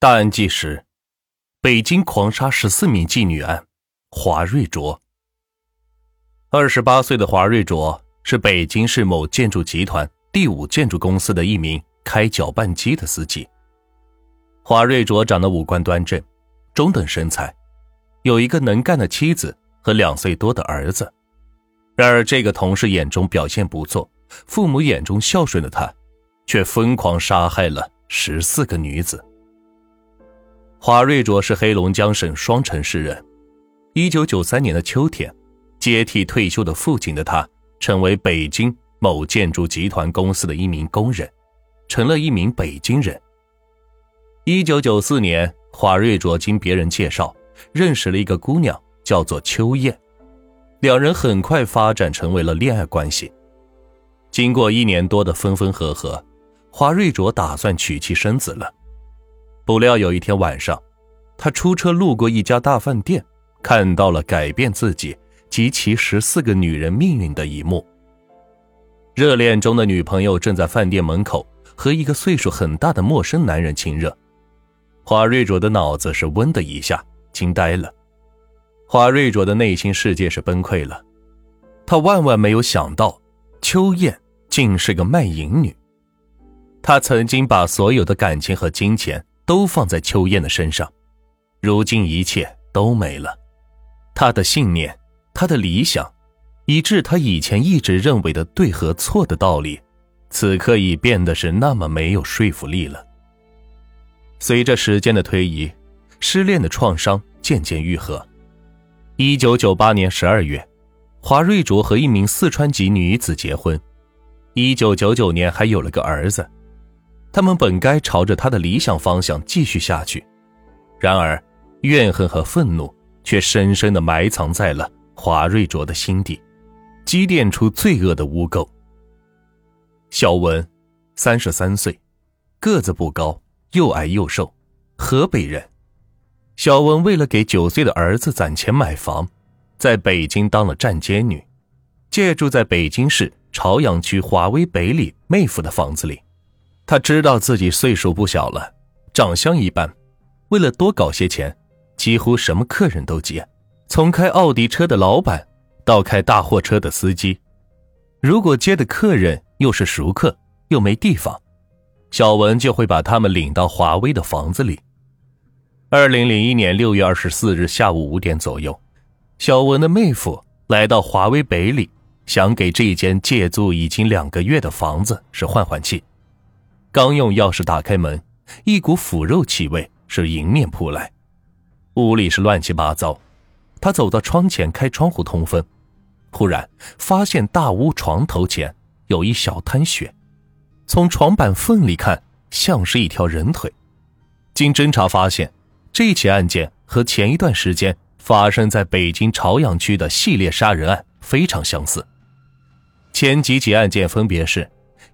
大案纪实：北京狂杀十四名妓女案，华瑞卓。二十八岁的华瑞卓是北京市某建筑集团第五建筑公司的一名开搅拌机的司机。华瑞卓长得五官端正，中等身材，有一个能干的妻子和两岁多的儿子。然而，这个同事眼中表现不错、父母眼中孝顺的他，却疯狂杀害了十四个女子。华瑞卓是黑龙江省双城市人。一九九三年的秋天，接替退休的父亲的他，成为北京某建筑集团公司的一名工人，成了一名北京人。一九九四年，华瑞卓经别人介绍，认识了一个姑娘，叫做秋燕，两人很快发展成为了恋爱关系。经过一年多的分分合合，华瑞卓打算娶妻生子了。不料有一天晚上，他出车路过一家大饭店，看到了改变自己及其十四个女人命运的一幕。热恋中的女朋友正在饭店门口和一个岁数很大的陌生男人亲热，华瑞卓的脑子是“嗡”的一下，惊呆了。华瑞卓的内心世界是崩溃了，他万万没有想到，秋燕竟是个卖淫女。他曾经把所有的感情和金钱。都放在秋燕的身上，如今一切都没了。他的信念，他的理想，以致他以前一直认为的对和错的道理，此刻已变得是那么没有说服力了。随着时间的推移，失恋的创伤渐渐愈合。一九九八年十二月，华瑞卓和一名四川籍女子结婚，一九九九年还有了个儿子。他们本该朝着他的理想方向继续下去，然而怨恨和愤怒却深深的埋藏在了华瑞卓的心底，积淀出罪恶的污垢。小文，三十三岁，个子不高，又矮又瘦，河北人。小文为了给九岁的儿子攒钱买房，在北京当了站街女，借住在北京市朝阳区华威北里妹夫的房子里。他知道自己岁数不小了，长相一般，为了多搞些钱，几乎什么客人都接，从开奥迪车的老板到开大货车的司机。如果接的客人又是熟客，又没地方，小文就会把他们领到华威的房子里。二零零一年六月二十四日下午五点左右，小文的妹夫来到华威北里，想给这间借租已经两个月的房子是换换气。刚用钥匙打开门，一股腐肉气味是迎面扑来，屋里是乱七八糟。他走到窗前开窗户通风，忽然发现大屋床头前有一小滩血，从床板缝里看像是一条人腿。经侦查发现，这起案件和前一段时间发生在北京朝阳区的系列杀人案非常相似。前几起案件分别是。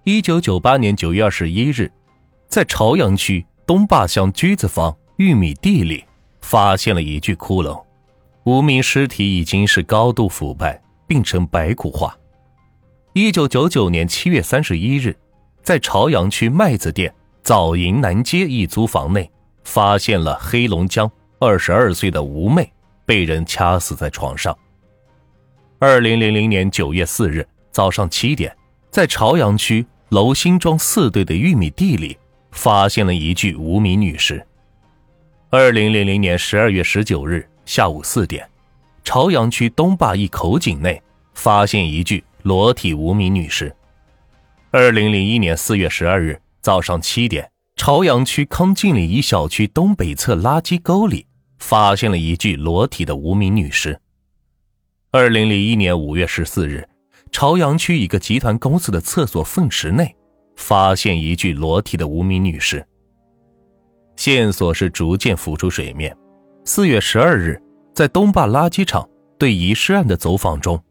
一九九八年九月二十一日，在朝阳区东坝乡居子房玉米地里发现了一具骷髅，无名尸体已经是高度腐败，并呈白骨化。一九九九年七月三十一日，在朝阳区麦子店枣营南街一租房内，发现了黑龙江二十二岁的吴妹被人掐死在床上。二零零零年九月四日早上七点，在朝阳区。楼辛庄四队的玉米地里，发现了一具无名女尸。二零零零年十二月十九日下午四点，朝阳区东坝一口井内发现一具裸体无名女尸。二零零一年四月十二日早上七点，朝阳区康静里一小区东北侧垃圾沟里发现了一具裸体的无名女尸。二零零一年五月十四日。朝阳区一个集团公司的厕所粪池内，发现一具裸体的无名女尸。线索是逐渐浮出水面。四月十二日，在东坝垃圾场对遗失案的走访中，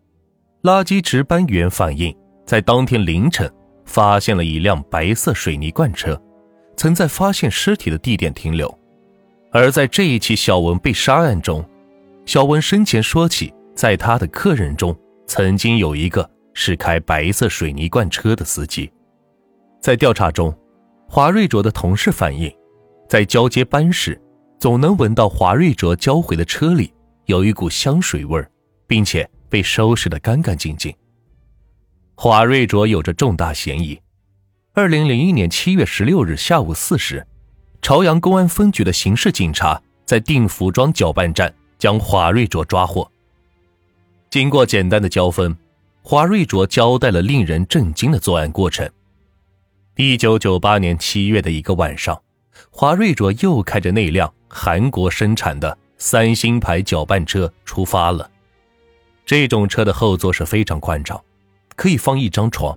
垃圾值班员反映，在当天凌晨发现了一辆白色水泥罐车，曾在发现尸体的地点停留。而在这一起小文被杀案中，小文生前说起，在他的客人中曾经有一个。是开白色水泥罐车的司机，在调查中，华瑞卓的同事反映，在交接班时，总能闻到华瑞卓交回的车里有一股香水味并且被收拾得干干净净。华瑞卓有着重大嫌疑。二零零一年七月十六日下午四时，朝阳公安分局的刑事警察在定福庄搅拌站将华瑞卓抓获。经过简单的交锋，华瑞卓交代了令人震惊的作案过程。一九九八年七月的一个晚上，华瑞卓又开着那辆韩国生产的三星牌搅拌车出发了。这种车的后座是非常宽敞。可以放一张床。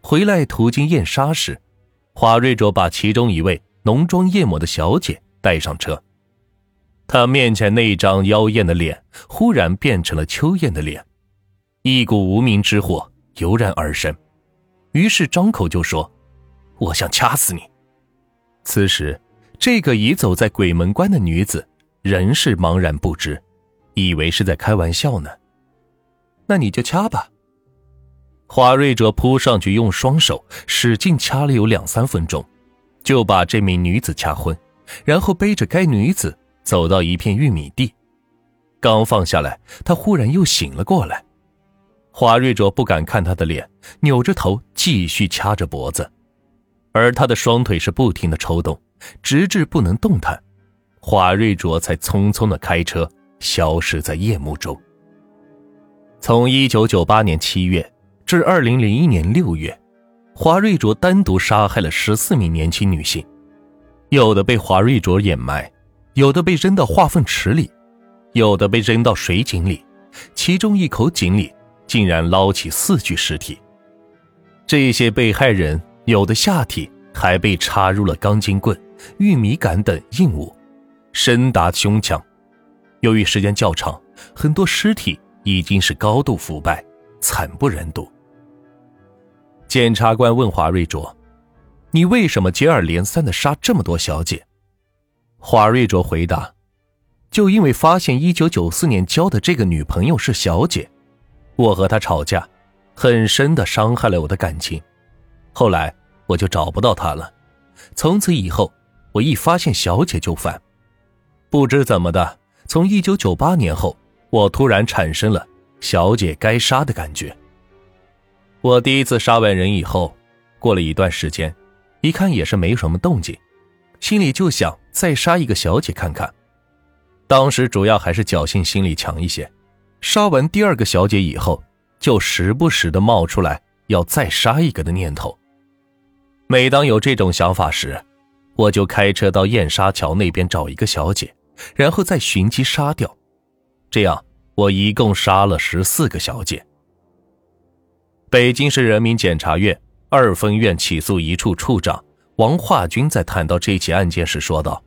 回来途经燕莎时，华瑞卓把其中一位浓妆艳抹的小姐带上车。他面前那张妖艳的脸忽然变成了秋艳的脸，一股无名之火油然而生，于是张口就说：“我想掐死你。”此时，这个已走在鬼门关的女子仍是茫然不知，以为是在开玩笑呢。那你就掐吧。华瑞哲扑上去，用双手使劲掐了有两三分钟，就把这名女子掐昏，然后背着该女子走到一片玉米地。刚放下来，他忽然又醒了过来。华瑞卓不敢看他的脸，扭着头继续掐着脖子，而他的双腿是不停的抽动，直至不能动弹。华瑞卓才匆匆的开车消失在夜幕中。从一九九八年七月。至二零零一年六月，华瑞卓单独杀害了十四名年轻女性，有的被华瑞卓掩埋，有的被扔到化粪池里，有的被扔到水井里，其中一口井里竟然捞起四具尸体。这些被害人有的下体还被插入了钢筋棍、玉米杆等硬物，深达胸腔。由于时间较长，很多尸体已经是高度腐败，惨不忍睹。检察官问华瑞卓：“你为什么接二连三的杀这么多小姐？”华瑞卓回答：“就因为发现一九九四年交的这个女朋友是小姐，我和她吵架，很深的伤害了我的感情。后来我就找不到她了，从此以后我一发现小姐就烦。不知怎么的，从一九九八年后，我突然产生了小姐该杀的感觉。”我第一次杀完人以后，过了一段时间，一看也是没什么动静，心里就想再杀一个小姐看看。当时主要还是侥幸心理强一些，杀完第二个小姐以后，就时不时的冒出来要再杀一个的念头。每当有这种想法时，我就开车到燕莎桥那边找一个小姐，然后再寻机杀掉。这样，我一共杀了十四个小姐。北京市人民检察院二分院起诉一处处长王化军在谈到这起案件时说道：“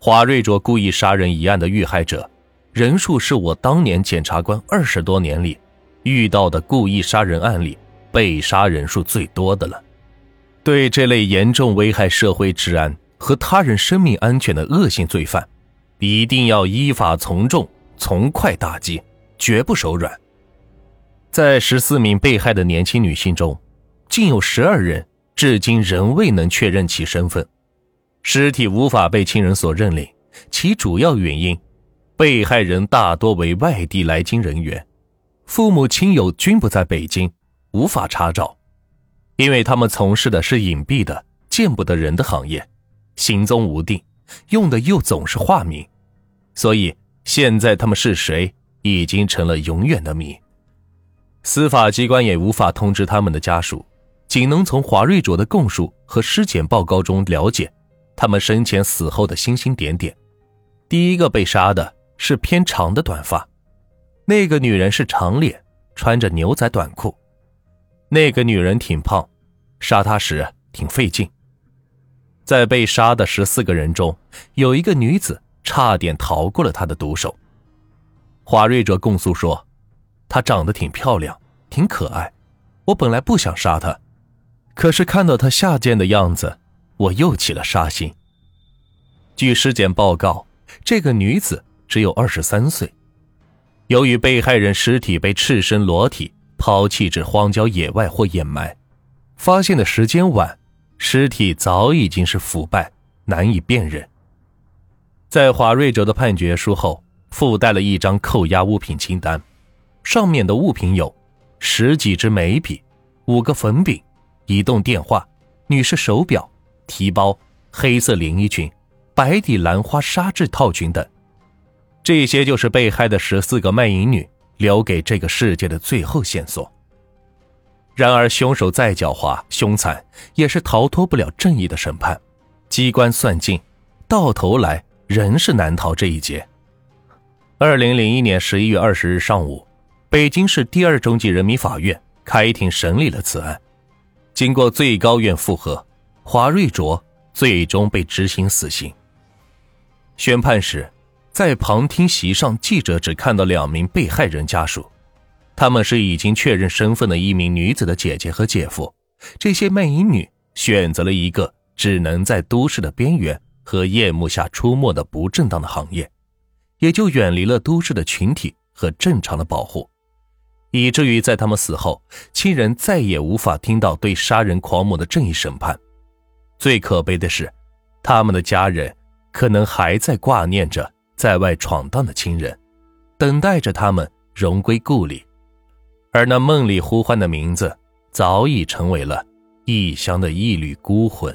华瑞卓故意杀人一案的遇害者人数是我当年检察官二十多年里遇到的故意杀人案里被杀人数最多的了。对这类严重危害社会治安和他人生命安全的恶性罪犯，一定要依法从重、从快打击，绝不手软。”在十四名被害的年轻女性中，竟有十二人至今仍未能确认其身份，尸体无法被亲人所认领。其主要原因，被害人大多为外地来京人员，父母亲友均不在北京，无法查找，因为他们从事的是隐蔽的、见不得人的行业，行踪无定，用的又总是化名，所以现在他们是谁，已经成了永远的谜。司法机关也无法通知他们的家属，仅能从华瑞卓的供述和尸检报告中了解他们生前死后的星星点点。第一个被杀的是偏长的短发，那个女人是长脸，穿着牛仔短裤。那个女人挺胖，杀她时挺费劲。在被杀的十四个人中，有一个女子差点逃过了他的毒手。华瑞卓供述说。她长得挺漂亮，挺可爱。我本来不想杀她，可是看到她下贱的样子，我又起了杀心。据尸检报告，这个女子只有二十三岁。由于被害人尸体被赤身裸体抛弃至荒郊野外或掩埋，发现的时间晚，尸体早已经是腐败，难以辨认。在华瑞哲的判决书后，附带了一张扣押物品清单，上面的物品有十几支眉笔、五个粉饼、移动电话、女士手表、提包、黑色连衣裙、白底兰花纱质套裙等。这些就是被害的十四个卖淫女留给这个世界的最后线索。然而，凶手再狡猾凶残，也是逃脱不了正义的审判。机关算尽，到头来仍是难逃这一劫。二零零一年十一月二十日上午，北京市第二中级人民法院开庭审理了此案。经过最高院复核，华瑞卓最终被执行死刑。宣判时。在旁听席上，记者只看到两名被害人家属，他们是已经确认身份的一名女子的姐姐和姐夫。这些卖淫女选择了一个只能在都市的边缘和夜幕下出没的不正当的行业，也就远离了都市的群体和正常的保护，以至于在他们死后，亲人再也无法听到对杀人狂魔的正义审判。最可悲的是，他们的家人可能还在挂念着。在外闯荡的亲人，等待着他们荣归故里，而那梦里呼唤的名字，早已成为了异乡的一缕孤魂。